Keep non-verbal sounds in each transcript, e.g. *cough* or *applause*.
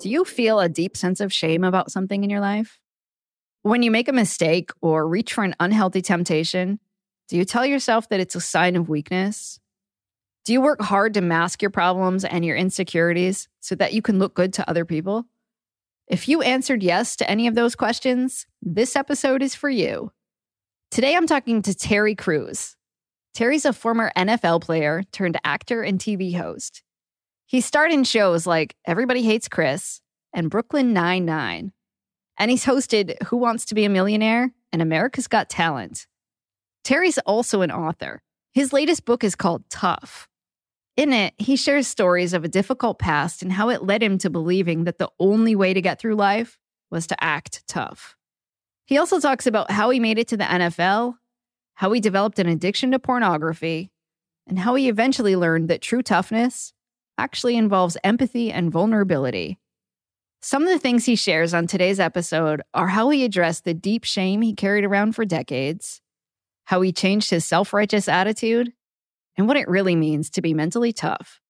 Do you feel a deep sense of shame about something in your life? When you make a mistake or reach for an unhealthy temptation, do you tell yourself that it's a sign of weakness? Do you work hard to mask your problems and your insecurities so that you can look good to other people? If you answered yes to any of those questions, this episode is for you. Today I'm talking to Terry Crews. Terry's a former NFL player turned actor and TV host. He starred in shows like Everybody Hates Chris and Brooklyn Nine-Nine. And he's hosted Who Wants to Be a Millionaire and America's Got Talent. Terry's also an author. His latest book is called Tough. In it, he shares stories of a difficult past and how it led him to believing that the only way to get through life was to act tough. He also talks about how he made it to the NFL, how he developed an addiction to pornography, and how he eventually learned that true toughness actually involves empathy and vulnerability. Some of the things he shares on today's episode are how he addressed the deep shame he carried around for decades, how he changed his self righteous attitude, and what it really means to be mentally tough.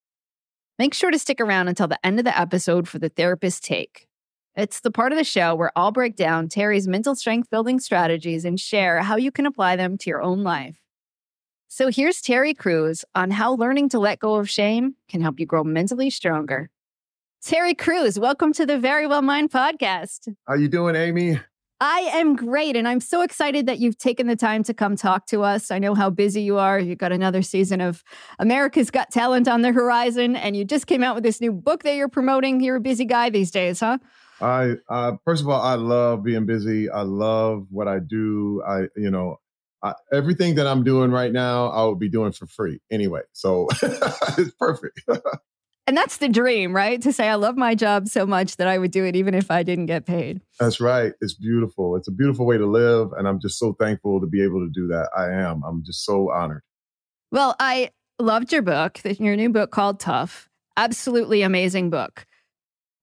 Make sure to stick around until the end of the episode for the therapist take. It's the part of the show where I'll break down Terry's mental strength building strategies and share how you can apply them to your own life. So here's Terry Crews on how learning to let go of shame can help you grow mentally stronger. Terry Crews, welcome to the Verywell Mind podcast. How you doing, Amy? I am great, and I'm so excited that you've taken the time to come talk to us. I know how busy you are. You've got another season of America's Got Talent on the horizon, and you just came out with this new book that you're promoting. You're a busy guy these days, huh? I uh, first of all, I love being busy. I love what I do. I, you know, I, everything that I'm doing right now, I would be doing for free anyway. So *laughs* it's perfect. *laughs* and that's the dream, right? To say, I love my job so much that I would do it even if I didn't get paid. That's right. It's beautiful. It's a beautiful way to live. And I'm just so thankful to be able to do that. I am. I'm just so honored. Well, I loved your book, your new book called Tough. Absolutely amazing book.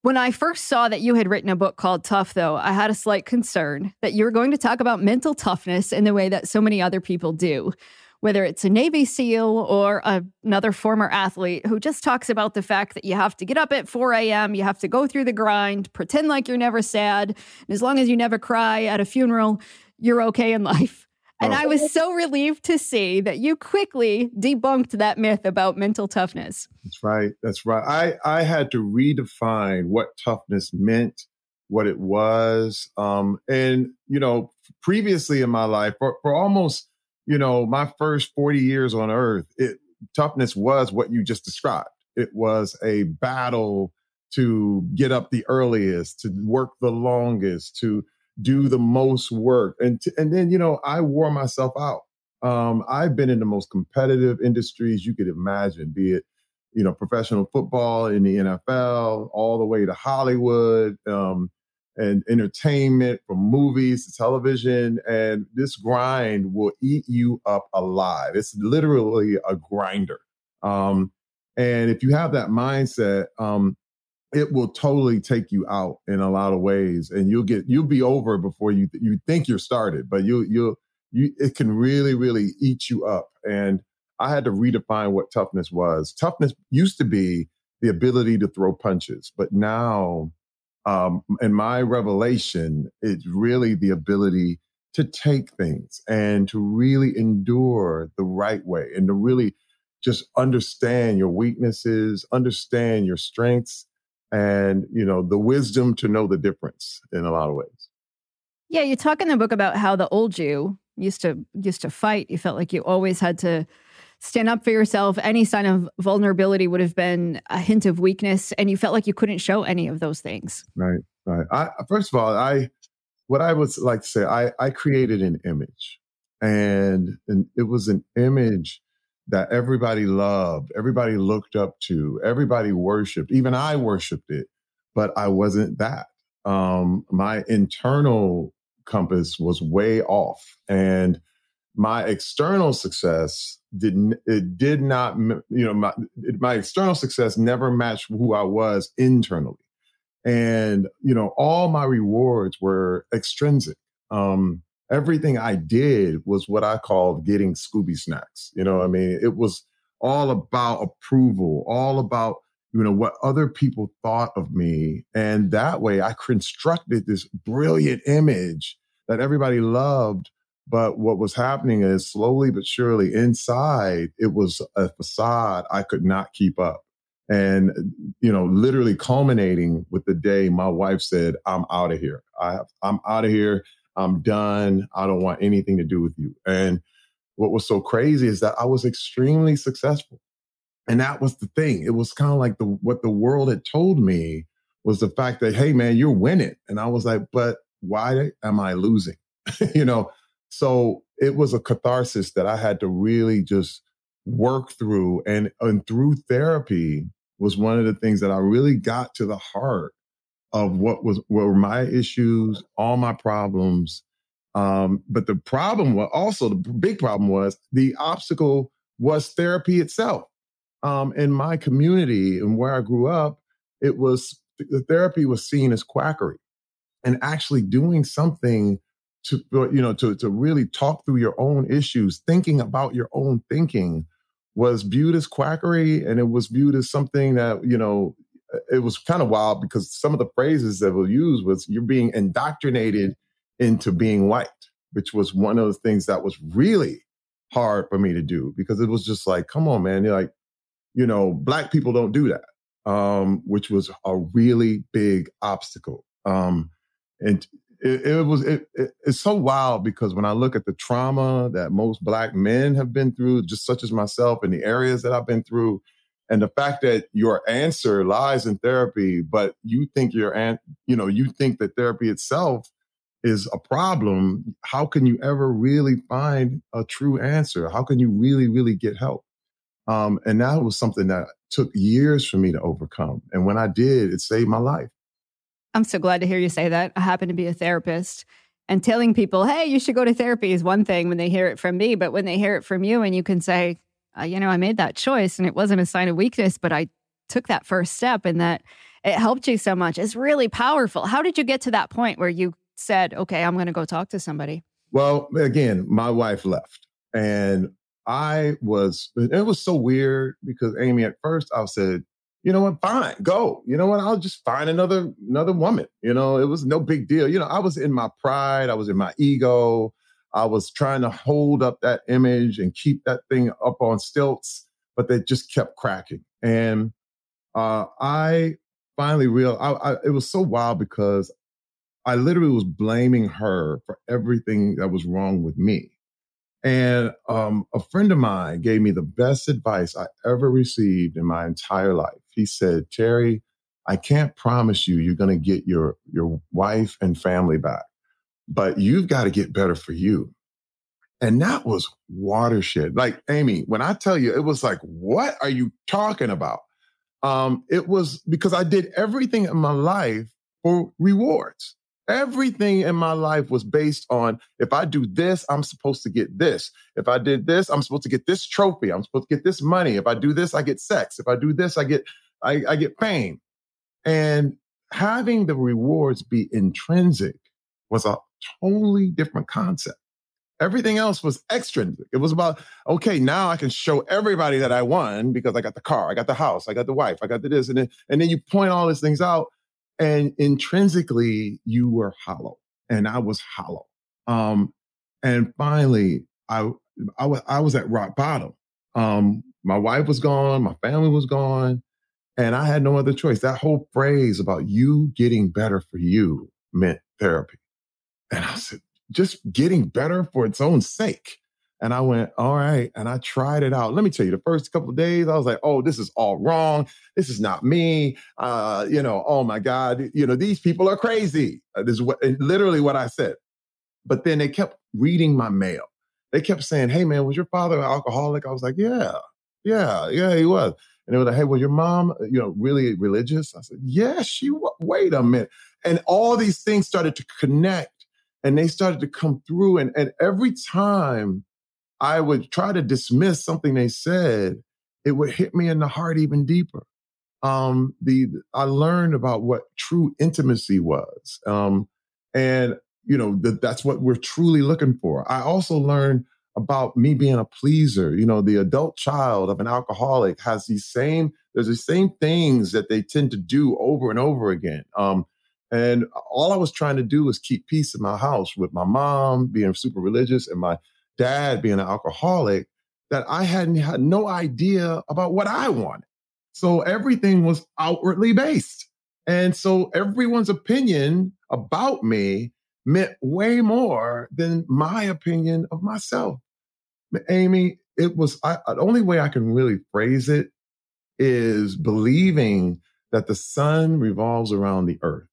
When I first saw that you had written a book called Tough, though, I had a slight concern that you were going to talk about mental toughness in the way that so many other people do, whether it's a Navy SEAL or a, another former athlete who just talks about the fact that you have to get up at 4 a.m., you have to go through the grind, pretend like you're never sad. And as long as you never cry at a funeral, you're okay in life. And oh. I was so relieved to see that you quickly debunked that myth about mental toughness. That's right. That's right. I, I had to redefine what toughness meant, what it was. Um, and, you know, previously in my life, for, for almost, you know, my first 40 years on earth, it, toughness was what you just described. It was a battle to get up the earliest, to work the longest, to do the most work. And, t- and then, you know, I wore myself out. Um, I've been in the most competitive industries you could imagine, be it, you know, professional football in the NFL, all the way to Hollywood, um, and entertainment from movies to television. And this grind will eat you up alive. It's literally a grinder. Um, and if you have that mindset, um, it will totally take you out in a lot of ways and you'll get you'll be over before you you think you're started but you you'll you it can really really eat you up and i had to redefine what toughness was. Toughness used to be the ability to throw punches but now um in my revelation it's really the ability to take things and to really endure the right way and to really just understand your weaknesses understand your strengths and you know the wisdom to know the difference in a lot of ways. Yeah you talk in the book about how the old you used to used to fight. You felt like you always had to stand up for yourself. Any sign of vulnerability would have been a hint of weakness and you felt like you couldn't show any of those things. Right right. I, first of all i what i would like to say i i created an image and, and it was an image that everybody loved, everybody looked up to, everybody worshiped. Even I worshiped it, but I wasn't that. Um, my internal compass was way off, and my external success didn't. It did not. You know, my my external success never matched who I was internally, and you know, all my rewards were extrinsic. Um, everything I did was what I called getting Scooby snacks. You know, I mean, it was all about approval, all about, you know, what other people thought of me. And that way I constructed this brilliant image that everybody loved. But what was happening is slowly but surely inside, it was a facade I could not keep up. And, you know, literally culminating with the day my wife said, I'm out of here. I, I'm out of here. I'm done. I don't want anything to do with you. And what was so crazy is that I was extremely successful. And that was the thing. It was kind of like the what the world had told me was the fact that, hey man, you're winning. And I was like, but why am I losing? *laughs* you know, so it was a catharsis that I had to really just work through. And, and through therapy was one of the things that I really got to the heart of what was what were my issues, all my problems. Um, but the problem was also the big problem was the obstacle was therapy itself. Um, in my community and where I grew up, it was the therapy was seen as quackery, and actually doing something to you know to to really talk through your own issues, thinking about your own thinking was viewed as quackery, and it was viewed as something that you know it was kind of wild because some of the phrases that were used was you're being indoctrinated into being white, which was one of the things that was really hard for me to do because it was just like, come on, man. You're like, you know, black people don't do that, um, which was a really big obstacle. Um, and it, it was it, it, it's so wild because when I look at the trauma that most black men have been through, just such as myself, and the areas that I've been through, and the fact that your answer lies in therapy but you think your an- you know you think that therapy itself is a problem how can you ever really find a true answer? How can you really really get help? Um, and that was something that took years for me to overcome. And when i did it saved my life. I'm so glad to hear you say that. I happen to be a therapist and telling people hey you should go to therapy is one thing when they hear it from me but when they hear it from you and you can say uh, you know, I made that choice and it wasn't a sign of weakness, but I took that first step and that it helped you so much. It's really powerful. How did you get to that point where you said, okay, I'm going to go talk to somebody? Well, again, my wife left and I was, it was so weird because Amy, at first I said, you know what, fine, go. You know what, I'll just find another, another woman. You know, it was no big deal. You know, I was in my pride. I was in my ego. I was trying to hold up that image and keep that thing up on stilts, but they just kept cracking. And uh, I finally realized I, I, it was so wild because I literally was blaming her for everything that was wrong with me. And um, a friend of mine gave me the best advice I ever received in my entire life. He said, Terry, I can't promise you you're going to get your, your wife and family back but you've got to get better for you. And that was watershed. Like Amy, when I tell you, it was like, what are you talking about? Um, it was because I did everything in my life for rewards. Everything in my life was based on if I do this, I'm supposed to get this. If I did this, I'm supposed to get this trophy. I'm supposed to get this money. If I do this, I get sex. If I do this, I get I, I get fame. And having the rewards be intrinsic was a totally different concept. Everything else was extrinsic. It was about, okay, now I can show everybody that I won because I got the car, I got the house, I got the wife, I got the this. And then, and then you point all these things out and intrinsically you were hollow and I was hollow. Um, and finally I, I was, I was at rock bottom. Um, my wife was gone, my family was gone, and I had no other choice. That whole phrase about you getting better for you meant therapy. And I said, just getting better for its own sake. And I went, all right. And I tried it out. Let me tell you, the first couple of days, I was like, oh, this is all wrong. This is not me. Uh, you know, oh my God, you know, these people are crazy. Uh, this is what literally what I said. But then they kept reading my mail. they kept saying, Hey man, was your father an alcoholic? I was like, Yeah, yeah, yeah, he was. And they were like, Hey, was your mom, you know, really religious? I said, Yeah, she was. Wait a minute. And all these things started to connect and they started to come through. And, and every time I would try to dismiss something they said, it would hit me in the heart even deeper. Um, the I learned about what true intimacy was. Um, and you know, that that's what we're truly looking for. I also learned about me being a pleaser. You know, the adult child of an alcoholic has these same, there's the same things that they tend to do over and over again. Um, and all I was trying to do was keep peace in my house with my mom being super religious and my dad being an alcoholic that I hadn't had no idea about what I wanted. So everything was outwardly based. And so everyone's opinion about me meant way more than my opinion of myself. Amy, it was I, uh, the only way I can really phrase it is believing that the sun revolves around the earth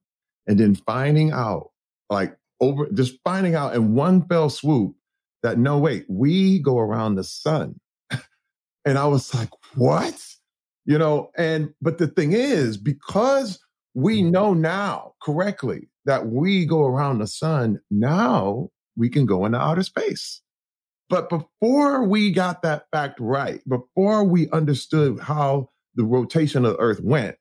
and then finding out like over just finding out in one fell swoop that no, wait, we go around the sun. *laughs* and I was like, what? You know, and but the thing is, because we mm-hmm. know now correctly that we go around the sun, now we can go into outer space. But before we got that fact right, before we understood how the rotation of the earth went,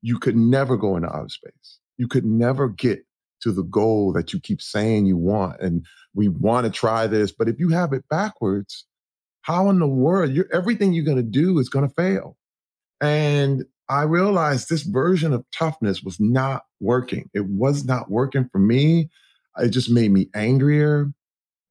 you could never go into outer space. You could never get to the goal that you keep saying you want. And we want to try this. But if you have it backwards, how in the world, you're, everything you're going to do is going to fail. And I realized this version of toughness was not working. It was not working for me. It just made me angrier.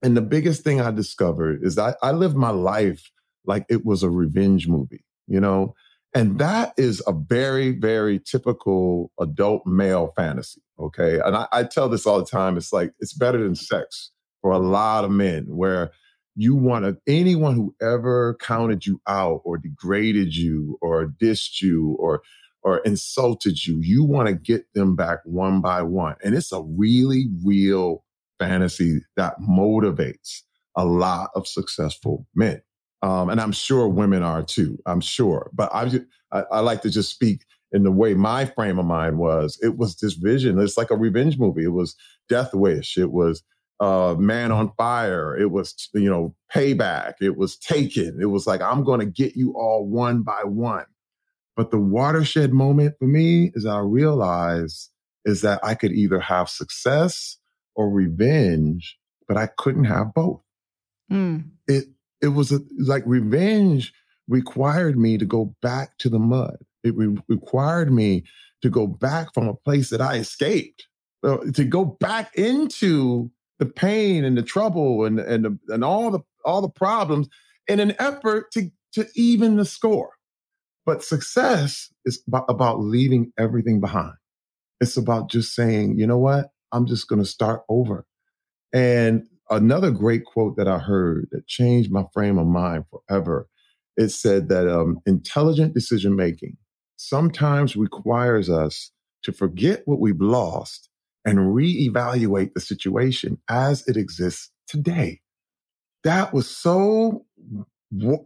And the biggest thing I discovered is that I lived my life like it was a revenge movie, you know? And that is a very, very typical adult male fantasy. Okay. And I, I, tell this all the time. It's like, it's better than sex for a lot of men where you want to, anyone who ever counted you out or degraded you or dissed you or, or insulted you, you want to get them back one by one. And it's a really real fantasy that motivates a lot of successful men. Um, and I'm sure women are too. I'm sure, but I, I, I like to just speak in the way my frame of mind was. It was this vision. It's like a revenge movie. It was Death Wish. It was uh, Man on Fire. It was you know Payback. It was Taken. It was like I'm going to get you all one by one. But the watershed moment for me is I realized is that I could either have success or revenge, but I couldn't have both. Mm. It it was a, like revenge required me to go back to the mud. It re- required me to go back from a place that I escaped, uh, to go back into the pain and the trouble and and the, and all the all the problems in an effort to to even the score. But success is about, about leaving everything behind. It's about just saying, you know what? I'm just going to start over. And another great quote that I heard that changed my frame of mind forever. It said that um, intelligent decision making sometimes requires us to forget what we've lost and reevaluate the situation as it exists today. That was so,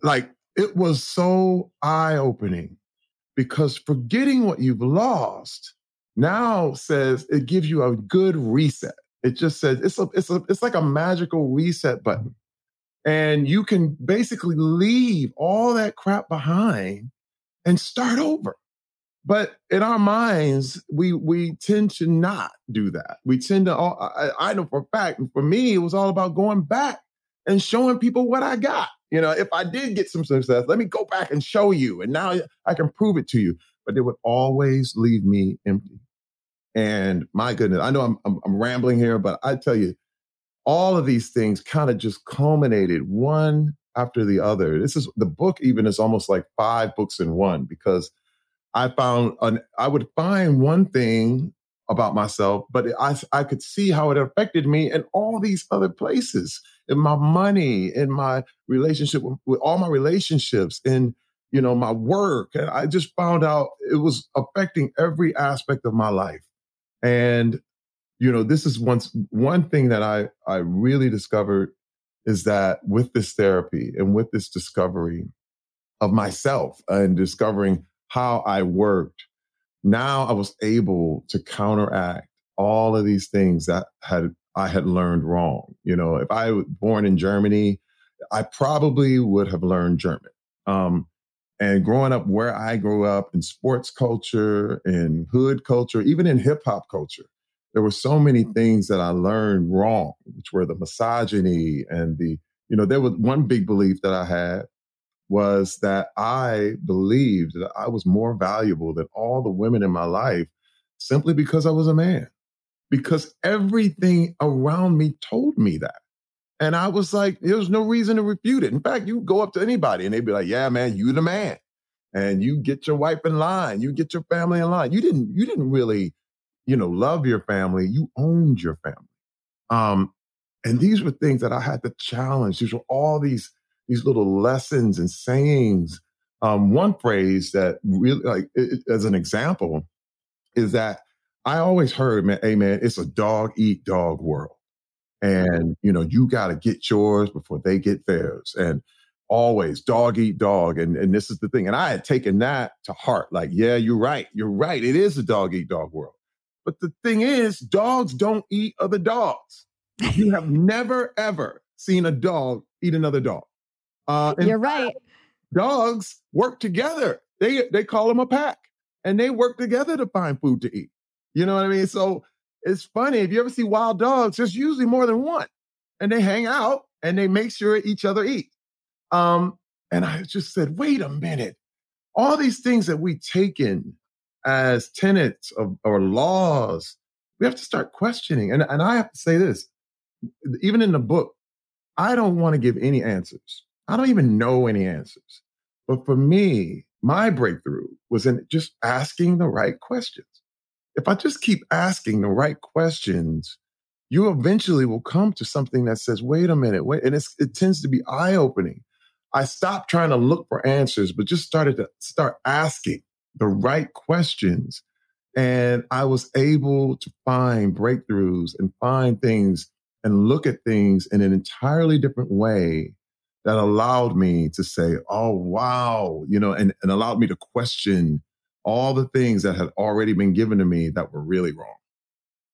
like, it was so eye opening because forgetting what you've lost now says it gives you a good reset. It just says it's a it's a it's like a magical reset button. And you can basically leave all that crap behind and start over. But in our minds, we we tend to not do that. We tend to. Oh, all, I, I know for a fact. For me, it was all about going back and showing people what I got. You know, if I did get some success, let me go back and show you, and now I can prove it to you. But it would always leave me empty. And my goodness, I know I'm, I'm, I'm rambling here, but I tell you, all of these things kind of just culminated one after the other. This is the book, even is almost like five books in one because I found an, I would find one thing about myself, but I, I could see how it affected me in all these other places in my money, in my relationship with, with all my relationships, in you know my work. And I just found out it was affecting every aspect of my life. And, you know, this is once one thing that I, I really discovered is that with this therapy and with this discovery of myself and discovering how I worked, now I was able to counteract all of these things that had I had learned wrong. You know, if I was born in Germany, I probably would have learned German. Um, and growing up where I grew up in sports culture, in hood culture, even in hip hop culture, there were so many mm-hmm. things that I learned wrong, which were the misogyny and the, you know, there was one big belief that I had was that I believed that I was more valuable than all the women in my life simply because I was a man. Because everything around me told me that. And I was like, there's no reason to refute it. In fact, you go up to anybody and they'd be like, yeah, man, you the man. And you get your wife in line, you get your family in line. You didn't, you didn't really, you know, love your family. You owned your family. Um, and these were things that I had to challenge. These were all these, these little lessons and sayings. Um, one phrase that really, like, it, as an example, is that I always heard, man, hey, man, it's a dog eat dog world and you know you got to get yours before they get theirs and always dog eat dog and and this is the thing and i had taken that to heart like yeah you're right you're right it is a dog eat dog world. But the thing is dogs don't eat other dogs. You have *laughs* never ever seen a dog eat another dog. Uh, you're right. dogs work together. They they call them a pack and they work together to find food to eat. You know what i mean? So it's funny if you ever see wild dogs, there's usually more than one, and they hang out and they make sure each other eat. Um, and I just said, wait a minute, all these things that we take in as tenets of or laws, we have to start questioning. And and I have to say this, even in the book, I don't want to give any answers. I don't even know any answers. But for me, my breakthrough was in just asking the right questions if I just keep asking the right questions, you eventually will come to something that says, wait a minute, wait. And it tends to be eye opening. I stopped trying to look for answers, but just started to start asking the right questions. And I was able to find breakthroughs and find things and look at things in an entirely different way that allowed me to say, oh, wow, you know, and, and allowed me to question all the things that had already been given to me that were really wrong.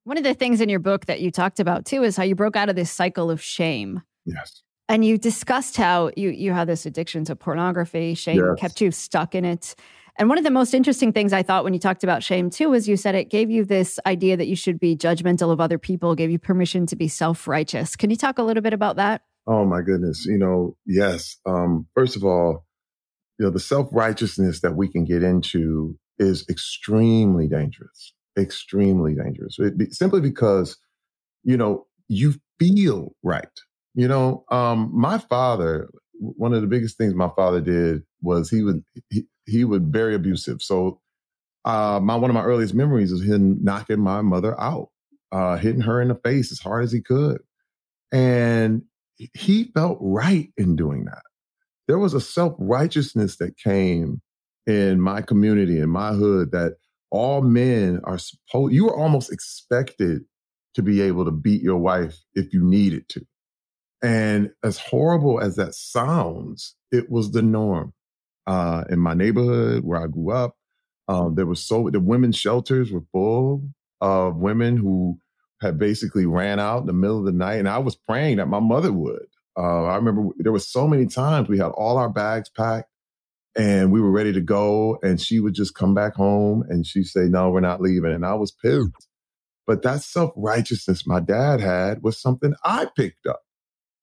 One of the things in your book that you talked about too is how you broke out of this cycle of shame. Yes. And you discussed how you you had this addiction to pornography, shame yes. kept you stuck in it. And one of the most interesting things I thought when you talked about shame too was you said it gave you this idea that you should be judgmental of other people, gave you permission to be self-righteous. Can you talk a little bit about that? Oh my goodness. You know, yes. Um, first of all, you know, the self-righteousness that we can get into is extremely dangerous, extremely dangerous. It, simply because, you know, you feel right. You know, um, my father, one of the biggest things my father did was he would he, he would very abusive. So uh, my one of my earliest memories is him knocking my mother out, uh, hitting her in the face as hard as he could, and he felt right in doing that. There was a self righteousness that came in my community, in my hood, that all men are supposed, you are almost expected to be able to beat your wife if you needed to. And as horrible as that sounds, it was the norm. Uh, in my neighborhood where I grew up, um, there was so the women's shelters were full of women who had basically ran out in the middle of the night, and I was praying that my mother would. Uh, I remember there were so many times we had all our bags packed, and we were ready to go and she would just come back home and she'd say no we're not leaving and i was pissed. But that self-righteousness my dad had was something i picked up.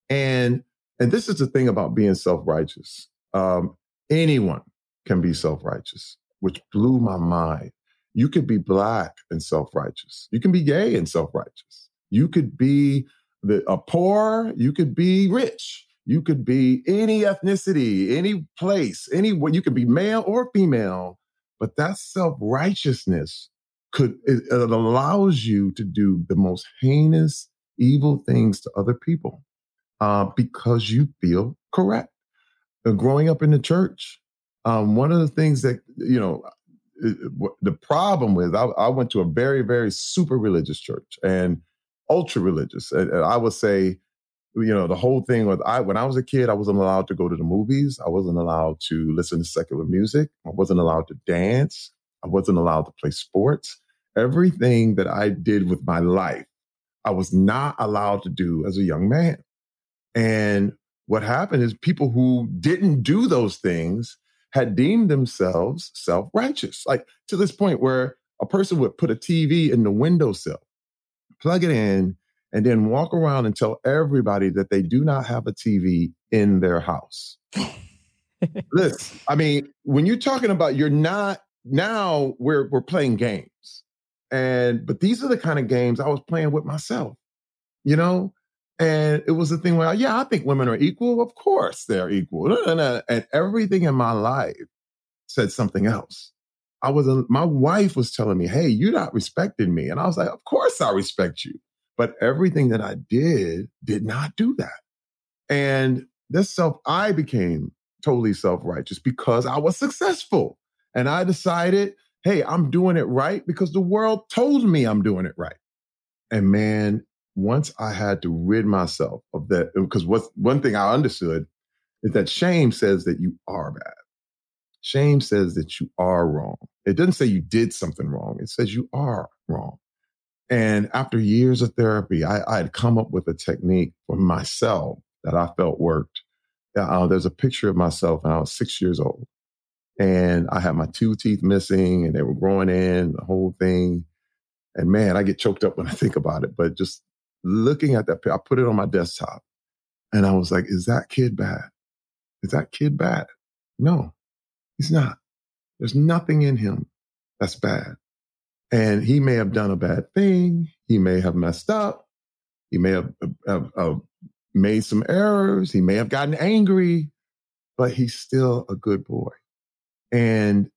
And and this is the thing about being self-righteous. Um, anyone can be self-righteous which blew my mind. You could be black and self-righteous. You can be gay and self-righteous. You could be the, a poor you could be rich you could be any ethnicity, any place, any you could be male or female, but that self righteousness could it, it allows you to do the most heinous, evil things to other people uh, because you feel correct. Uh, growing up in the church, um, one of the things that you know the problem with I, I, went to a very very super religious church and ultra religious and, and i would say you know, the whole thing with I when I was a kid, I wasn't allowed to go to the movies. I wasn't allowed to listen to secular music. I wasn't allowed to dance. I wasn't allowed to play sports. Everything that I did with my life, I was not allowed to do as a young man. And what happened is people who didn't do those things had deemed themselves self righteous, like to this point where a person would put a TV in the windowsill, plug it in, and then walk around and tell everybody that they do not have a TV in their house. Listen, *laughs* I mean, when you're talking about you're not now we're we're playing games. And but these are the kind of games I was playing with myself. You know, and it was a thing where, yeah, I think women are equal. Of course they're equal. And everything in my life said something else. I was, my wife was telling me, hey, you're not respecting me. And I was like, of course I respect you. But everything that I did did not do that. And this self, I became totally self righteous because I was successful. And I decided, hey, I'm doing it right because the world told me I'm doing it right. And man, once I had to rid myself of that, uh, because what one thing I understood is that shame says that you are bad. Shame says that you are wrong. It doesn't say you did something wrong. It says you are wrong. And after years of therapy, I, I had come up with a technique for myself that I felt worked. Uh, there's a picture of myself when I was six years old. And I had my two teeth missing and they were growing in, the whole thing. And man, I get choked up when I *laughs* think about it. But just looking at that, I put it on my desktop and I was like, is that kid bad? Is that kid bad? No, he's not. There's nothing in him that's bad. And he may have done a bad thing. He may have messed up. He may have, uh, have, have made some errors. He may have gotten angry, but he's still a good boy. And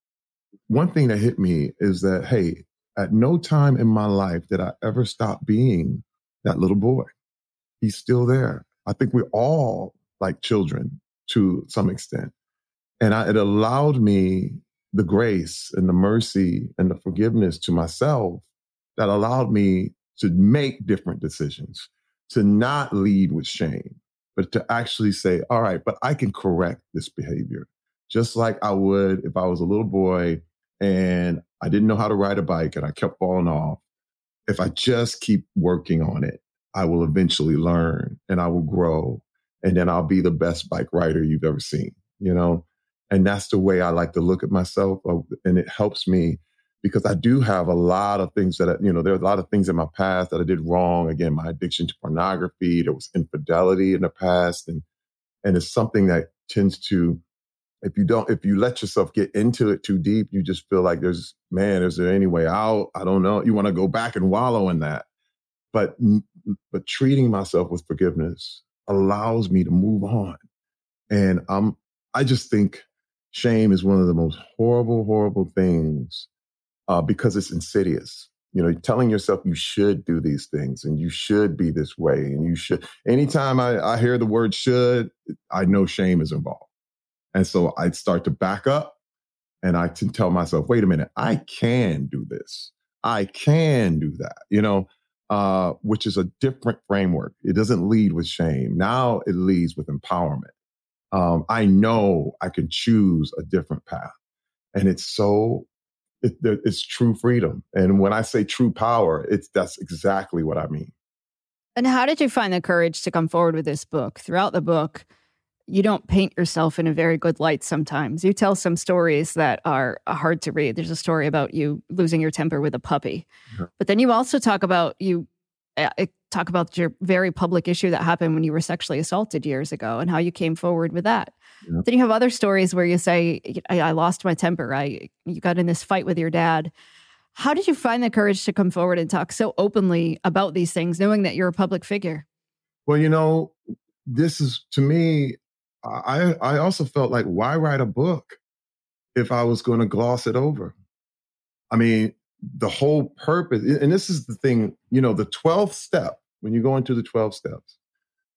one thing that hit me is that, hey, at no time in my life did I ever stop being that little boy. He's still there. I think we're all like children to some extent. And I, it allowed me the grace and the mercy and the forgiveness to myself that allowed me to make different decisions, to not lead with shame, but to actually say, all right, but I can correct this behavior. Just like I would if I was a little boy and I didn't know how to ride a bike and I kept falling off if I just keep working on it, I will eventually learn and I will grow. And then I'll be the best bike rider you've ever seen, you know? And that's the way I like to look at myself. Uh, and it helps me because I do have a lot of things that, I, you know, there are a lot of things in my past that I did wrong. Again, my addiction to pornography, there was infidelity in the past. And, and it's something that tends to if you don't if you let yourself get into it too deep you just feel like there's man is there any way out i don't know you want to go back and wallow in that but but treating myself with forgiveness allows me to move on and i'm i just think shame is one of the most horrible horrible things uh, because it's insidious you know telling yourself you should do these things and you should be this way and you should anytime i, I hear the word should i know shame is involved and so I'd start to back up and I can tell myself, wait a minute, I can do this. I can do that, you know, uh, which is a different framework. It doesn't lead with shame. Now it leads with empowerment. Um, I know I can choose a different path. And it's so, it, it's true freedom. And when I say true power, it's that's exactly what I mean. And how did you find the courage to come forward with this book? Throughout the book, you don't paint yourself in a very good light sometimes. You tell some stories that are hard to read. There's a story about you losing your temper with a puppy. But then you also talk about you Uh, talk about your very public issue that happened when you were sexually assaulted years ago and how you came forward with that. Yeah. Then you have other stories where you say I, I lost my temper. I you got in this fight with your dad. How did you find the courage to come forward and talk so openly about these things knowing that you're a public figure? Well, you know, this is to me I I also felt like why write a book if I was going to gloss it over? I mean, the whole purpose, and this is the thing, you know, the 12th step, when you go into the 12 steps,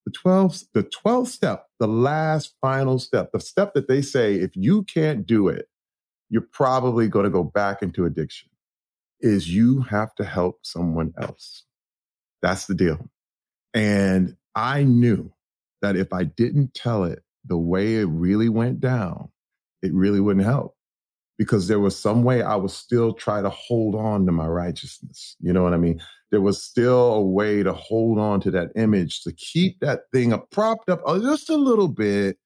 the 12th, the 12th step, the last final step, the step that they say, if you can't do it, you're probably going to go back into addiction, is you have to help someone else. That's the deal. And I knew that if I didn't tell it the way it really went down, it really wouldn't help because there was some way I was still try to hold on to my righteousness. You know what I mean? There was still a way to hold on to that image, to keep that thing up, propped up just a little bit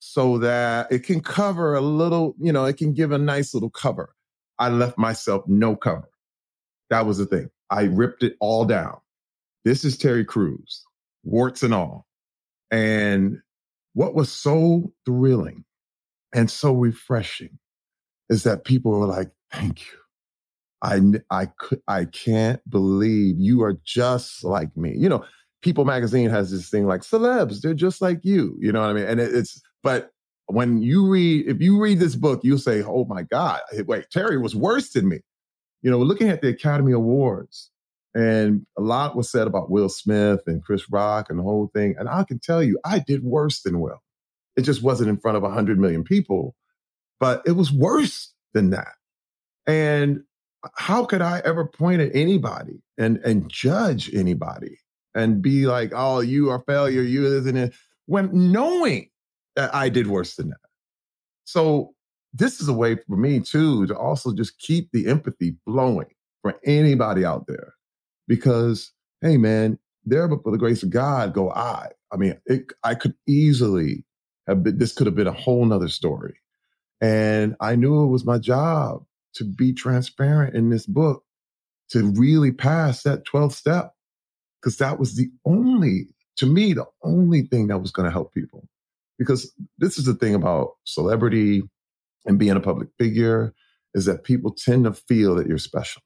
so that it can cover a little, you know, it can give a nice little cover. I left myself no cover. That was the thing. I ripped it all down. This is Terry Crews, warts and all. And what was so thrilling and so refreshing is that people were like, thank you. I, I could, I can't believe you are just like me. You know, People magazine has this thing like celebs, they're just like you. You know what I mean? And it, it's, but when you read, if you read this book, you'll say, oh my God, wait, Terry was worse than me. You know, looking at the Academy Awards, and a lot was said about Will Smith and Chris Rock and the whole thing. And I can tell you, I did worse than Will. It just wasn't in front of 100 million people, but it was worse than that. And how could I ever point at anybody and, and judge anybody and be like, oh, you are failure, you isn't it, when knowing that I did worse than that. So this is a way for me too to also just keep the empathy flowing for anybody out there. Because, hey man, there but for the grace of God go I. I mean, it, I could easily have been, this could have been a whole nother story. And I knew it was my job to be transparent in this book, to really pass that 12th step, because that was the only, to me, the only thing that was going to help people. Because this is the thing about celebrity and being a public figure is that people tend to feel that you're special.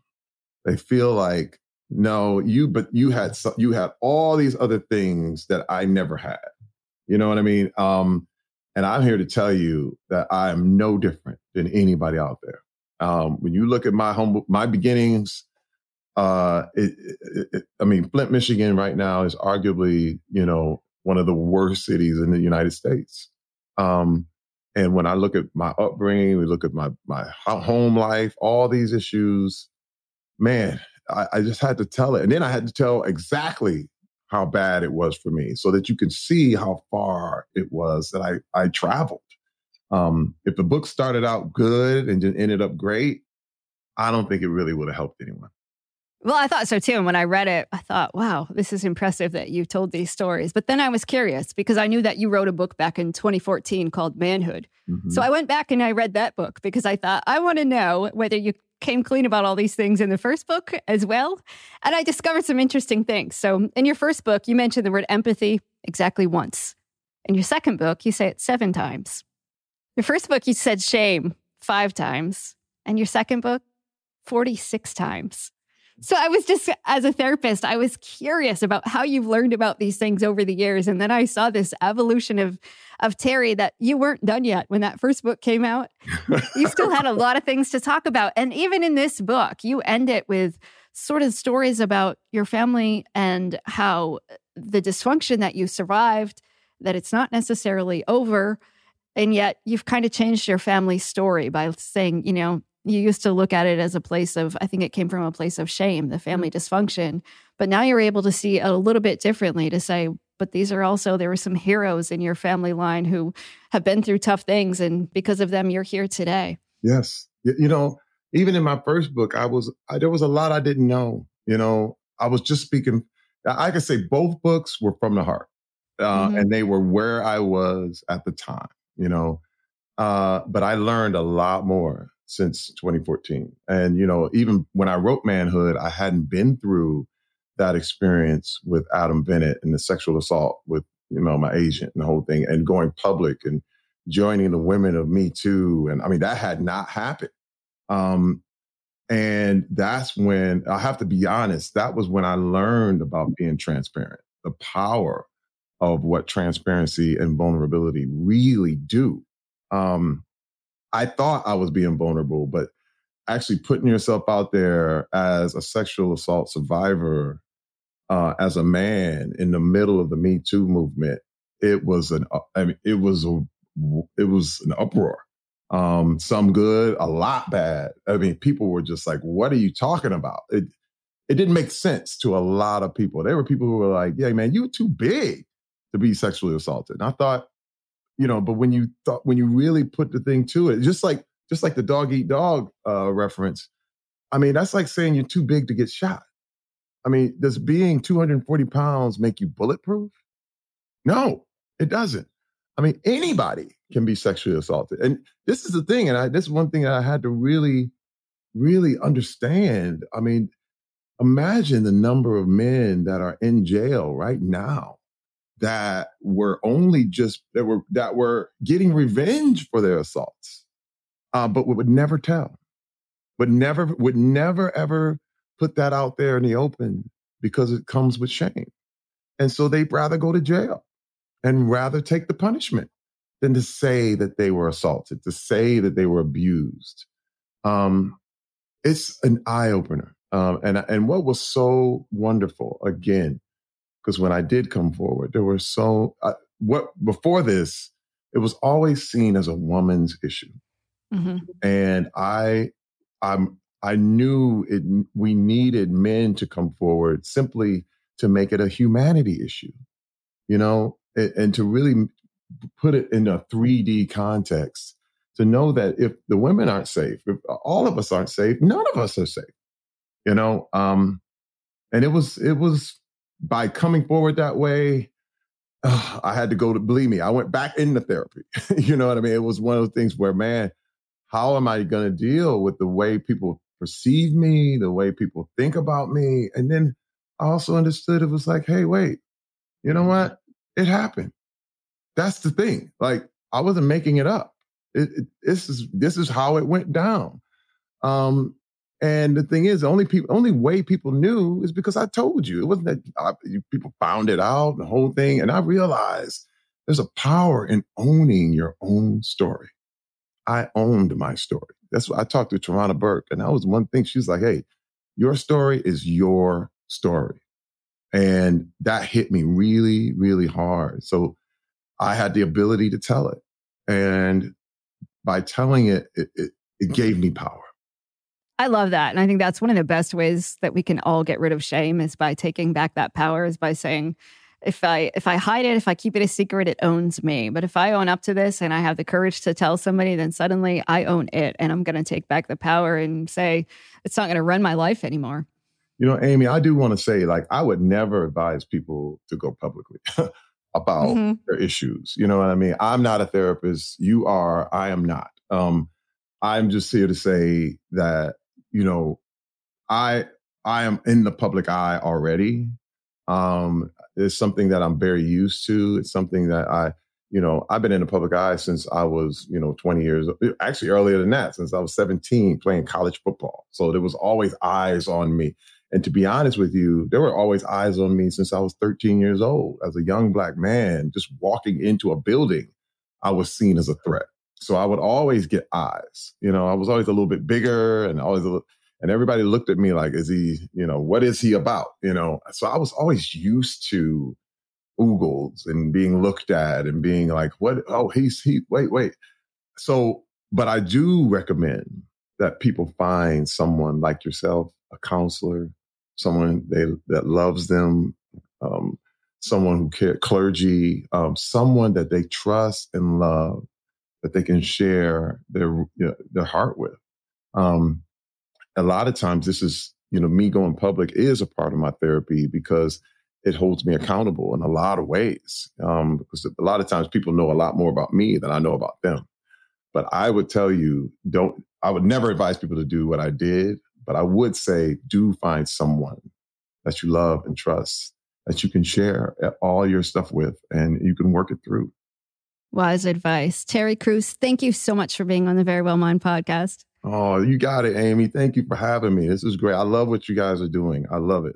They feel like, no, you, but you had, you had all these other things that I never had. You know what I mean? Um, and I'm here to tell you that I am no different than anybody out there. Um, when you look at my home, my beginnings, uh, it, it, it, I mean, Flint, Michigan right now is arguably, you know, one of the worst cities in the United States. Um, and when I look at my upbringing, we look at my, my home life, all these issues, man, I, I just had to tell it. And then I had to tell exactly how bad it was for me so that you can see how far it was that I, I traveled. Um, if the book started out good and just ended up great, I don't think it really would have helped anyone. Well, I thought so too. And when I read it, I thought, wow, this is impressive that you told these stories. But then I was curious because I knew that you wrote a book back in 2014 called Manhood. Mm-hmm. So I went back and I read that book because I thought, I want to know whether you came clean about all these things in the first book as well. And I discovered some interesting things. So in your first book, you mentioned the word empathy exactly once. In your second book, you say it seven times. Your first book, you said shame five times. And your second book, 46 times. So I was just, as a therapist, I was curious about how you've learned about these things over the years. And then I saw this evolution of, of Terry that you weren't done yet when that first book came out. you still had a *laughs* lot of things to talk about. And even in this book, you end it with sort of stories about your family and how the dysfunction that you survived, that it's not necessarily over. And yet you've kind of changed your family story by saying, you know, you used to look at it as a place of i think it came from a place of shame the family mm-hmm. dysfunction. But now you're able to see it a little bit differently to say but these are also there were some heroes in your family line who have been through tough things and because of them you're here today. Yes. You know even in my first book i was I, there was a lot i didn't know you know? I was just speaking i could say both books were from the heart uh, mm-hmm. and they were where i was at the time you know? Uh, but i learned a lot more since 2014. And, you know, even when I wrote Manhood, I hadn't been through that experience with Adam Venit and the sexual assault with, you know, my agent and the whole thing and going public and joining the women of Me Too. And I mean, that had not happened. Um, and that's when I have to be honest, that was when I learned about being transparent, the power of what transparency and vulnerability really do. Um, I thought I was being vulnerable, but actually putting yourself out there as a sexual assault survivor, uh, as a man in the middle of the Me Too movement, it was an, uh, I mean, it was a, it was an uproar. Um, some good, a lot bad. I mean, people were just like, "What are you talking about?" It, it didn't make sense to a lot of people. There were people who were like, "Yeah, man, you're too big to be sexually assaulted." And I thought, you know, but when you thought when you really put the thing to it, just like just like the dog eat dog uh, reference, I mean, that's like saying you're too big to get shot. I mean, does being 240 pounds make you bulletproof? No, it doesn't. I mean, anybody can be sexually assaulted. And this is the thing. And I, this is one thing that I had to really, really understand. I mean, imagine the number of men that are in jail right now that were only just that were that were getting revenge for their assaults, uh, but would never tell, would never would never ever put that out there in the open because it comes with shame, and so they'd rather go to jail and rather take the punishment than to say that they were assaulted, to say that they were abused. Um, it's an eye opener. Um, and and what was so wonderful again, because when I did come forward, there were so uh, what before this, it was always seen as a woman's issue, mm-hmm. and I, I'm I knew it. We needed men to come forward simply to make it a humanity issue, you know, and, and to really put it in a 3D context to know that if the women aren't safe, if all of us aren't safe, none of us are safe you know um and it was it was by coming forward that way uh, i had to go to believe me i went back into therapy. *laughs* You know what i mean? It was one of the things where man how am i going to deal with the way people perceive me the way people think about me? And then i also understood it was like hey wait you know what? It happened. That's the thing. Like i wasn't making it up. It, it, this is this is how it went down. Um and the thing is, the only people, only way people knew is because I told you. It wasn't that uh, I, people found it out, the whole thing. And I realized there's a power in owning your own story. I owned my story. That's what I talked to Tarana Burke, and that was one thing. She's like, "Hey, your story is your story," and that hit me really, really hard. So I had the ability to tell it, and by telling it, it, it, it gave me power I love that. And I think that's one of the best ways that we can all get rid of shame is by taking back that power, is by saying, if I if I hide it, if I keep it a secret, it owns me. But if I own up to this and I have the courage to tell somebody, then suddenly I own it and I'm gonna take back the power and say, it's not gonna run my life anymore. You know, Amy, I do want to say, like, I would never advise people to go publicly *laughs* about mm-hmm. their issues. You know what I mean? I'm not a therapist. You are, I am not. Um, I'm just here to say that you know, I I am in the public eye already. Um, it's something that I'm very used to. It's something that I, you know, I've been in the public eye since I was, you know, 20 years, actually earlier than that, since I was 17 playing college football. So there was always eyes on me. And to be honest with you, there were always eyes on me since I was 13 years old. As a young black man, just walking into a building, I was seen as a threat. So I would always get eyes. You know, I was always a little bit bigger and always a little, and everybody looked at me like, is he, you know, what is he about? You know, so I was always used to oogles and being looked at and being like, what? Oh, he's, he, wait, wait. So, but I do recommend that people find someone like yourself, a counselor, someone they, that loves them, um, someone who care, clergy, um, someone that they trust and love that they can share their you know, their heart with. Um, a lot of times, this is you know me going public is a part of my therapy because it holds me accountable in a lot of ways. Um, because a lot of times people know a lot more about me than I know about them. But I would tell you, don't. I would never advise people to do what I did, but I would say, do find someone that you love and trust that you can share all your stuff with, and you can work it through. Wise advice. Terry Crews, thank you so much for being on the Verywell Mind podcast. Oh, you got it, Amy. Thank you for having me. This is great. I love what you guys are doing. I love it.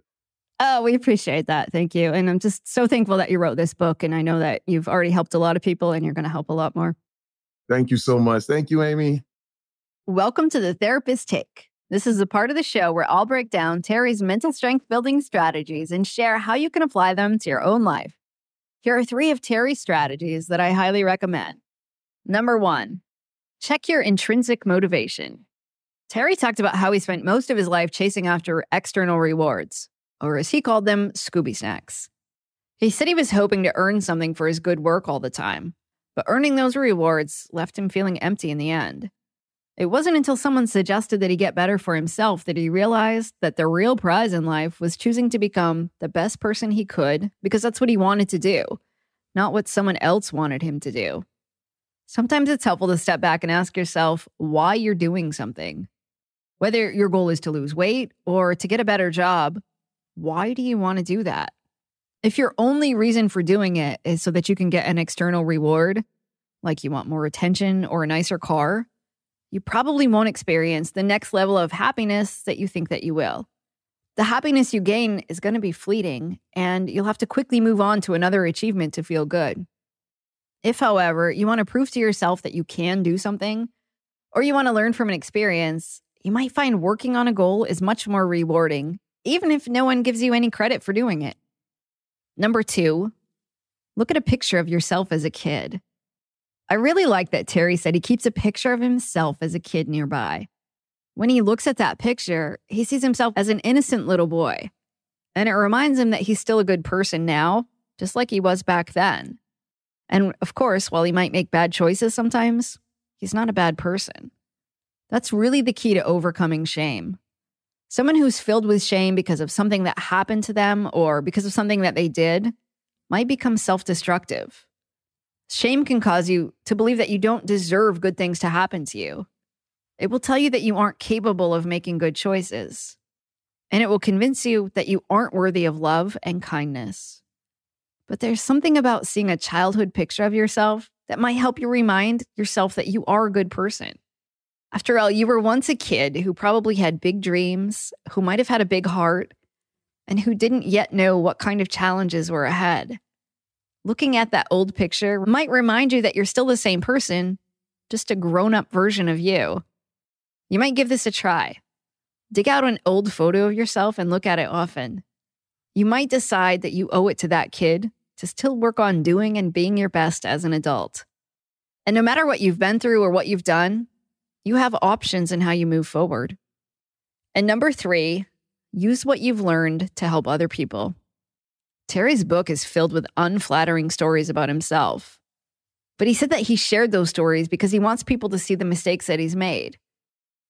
Oh, we appreciate that. Thank you. And I'm just so thankful that you wrote this book. And I know that you've already helped a lot of people and you're going to help a lot more. Thank you so much. Thank you, Amy. Welcome to the Therapist Take. This is a part of the show where I'll break down Terry's mental strength building strategies and share how you can apply them to your own life. Here are three of Terry's strategies that I highly recommend. Number one, check your intrinsic motivation. Terry talked about how he spent most of his life chasing after external rewards, or as he called them, Scooby snacks. He said he was hoping to earn something for his good work all the time, but earning those rewards left him feeling empty in the end. It wasn't until someone suggested that he get better for himself that he realized that the real prize in life was choosing to become the best person he could because that's what he wanted to do, not what someone else wanted him to do. Sometimes it's helpful to step back and ask yourself why you're doing something. Whether your goal is to lose weight or to get a better job, why do you want to do that? If your only reason for doing it is so that you can get an external reward, like you want more attention or a nicer car, you probably won't experience the next level of happiness that you think that you will. The happiness you gain is going to be fleeting, and you'll have to quickly move on to another achievement to feel good. If, however, you want to prove to yourself that you can do something, or you want to learn from an experience, you might find working on a goal is much more rewarding, even if no one gives you any credit for doing it. Number two, look at a picture of yourself as a kid. I really like that Terry said he keeps a picture of himself as a kid nearby. When he looks at that picture, he sees himself as an innocent little boy. And it reminds him that he's still a good person now, just like he was back then. And of course, while he might make bad choices sometimes, he's not a bad person. That's really the key to overcoming shame. Someone who's filled with shame because of something that happened to them or because of something that they did might become self destructive. Shame can cause you to believe that you don't deserve good things to happen to you. It will tell you that you aren't capable of making good choices. And it will convince you that you aren't worthy of love and kindness. But there's something about seeing a childhood picture of yourself that might help you remind yourself that you are a good person. After all, you were once a kid who probably had big dreams, who might have had a big heart, and who didn't yet know what kind of challenges were ahead. Looking at that old picture might remind you that you're still the same person, just a grown up version of you. You might give this a try. Dig out an old photo of yourself and look at it often. You might decide that you owe it to that kid to still work on doing and being your best as an adult. And no matter what you've been through or what you've done, you have options in how you move forward. And number three, use what you've learned to help other people. Terry's book is filled with unflattering stories about himself. But he said that he shared those stories because he wants people to see the mistakes that he's made.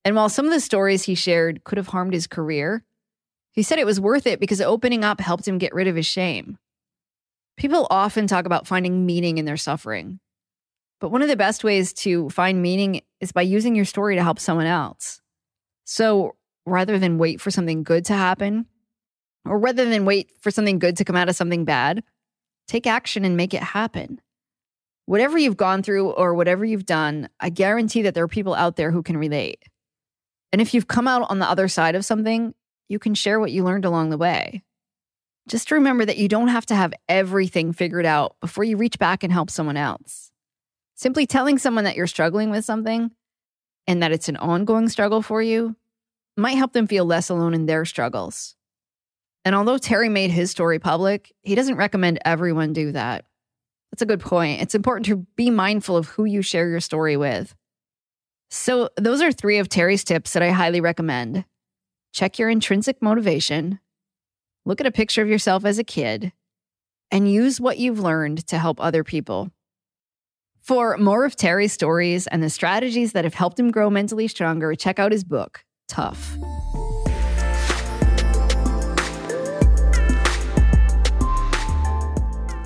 And while some of the stories he shared could have harmed his career, he said it was worth it because opening up helped him get rid of his shame. People often talk about finding meaning in their suffering. But one of the best ways to find meaning is by using your story to help someone else. So rather than wait for something good to happen, or rather than wait for something good to come out of something bad, take action and make it happen. Whatever you've gone through or whatever you've done, I guarantee that there are people out there who can relate. And if you've come out on the other side of something, you can share what you learned along the way. Just remember that you don't have to have everything figured out before you reach back and help someone else. Simply telling someone that you're struggling with something and that it's an ongoing struggle for you might help them feel less alone in their struggles. And although Terry made his story public, he doesn't recommend everyone do that. That's a good point. It's important to be mindful of who you share your story with. So, those are three of Terry's tips that I highly recommend. Check your intrinsic motivation, look at a picture of yourself as a kid, and use what you've learned to help other people. For more of Terry's stories and the strategies that have helped him grow mentally stronger, check out his book, Tough.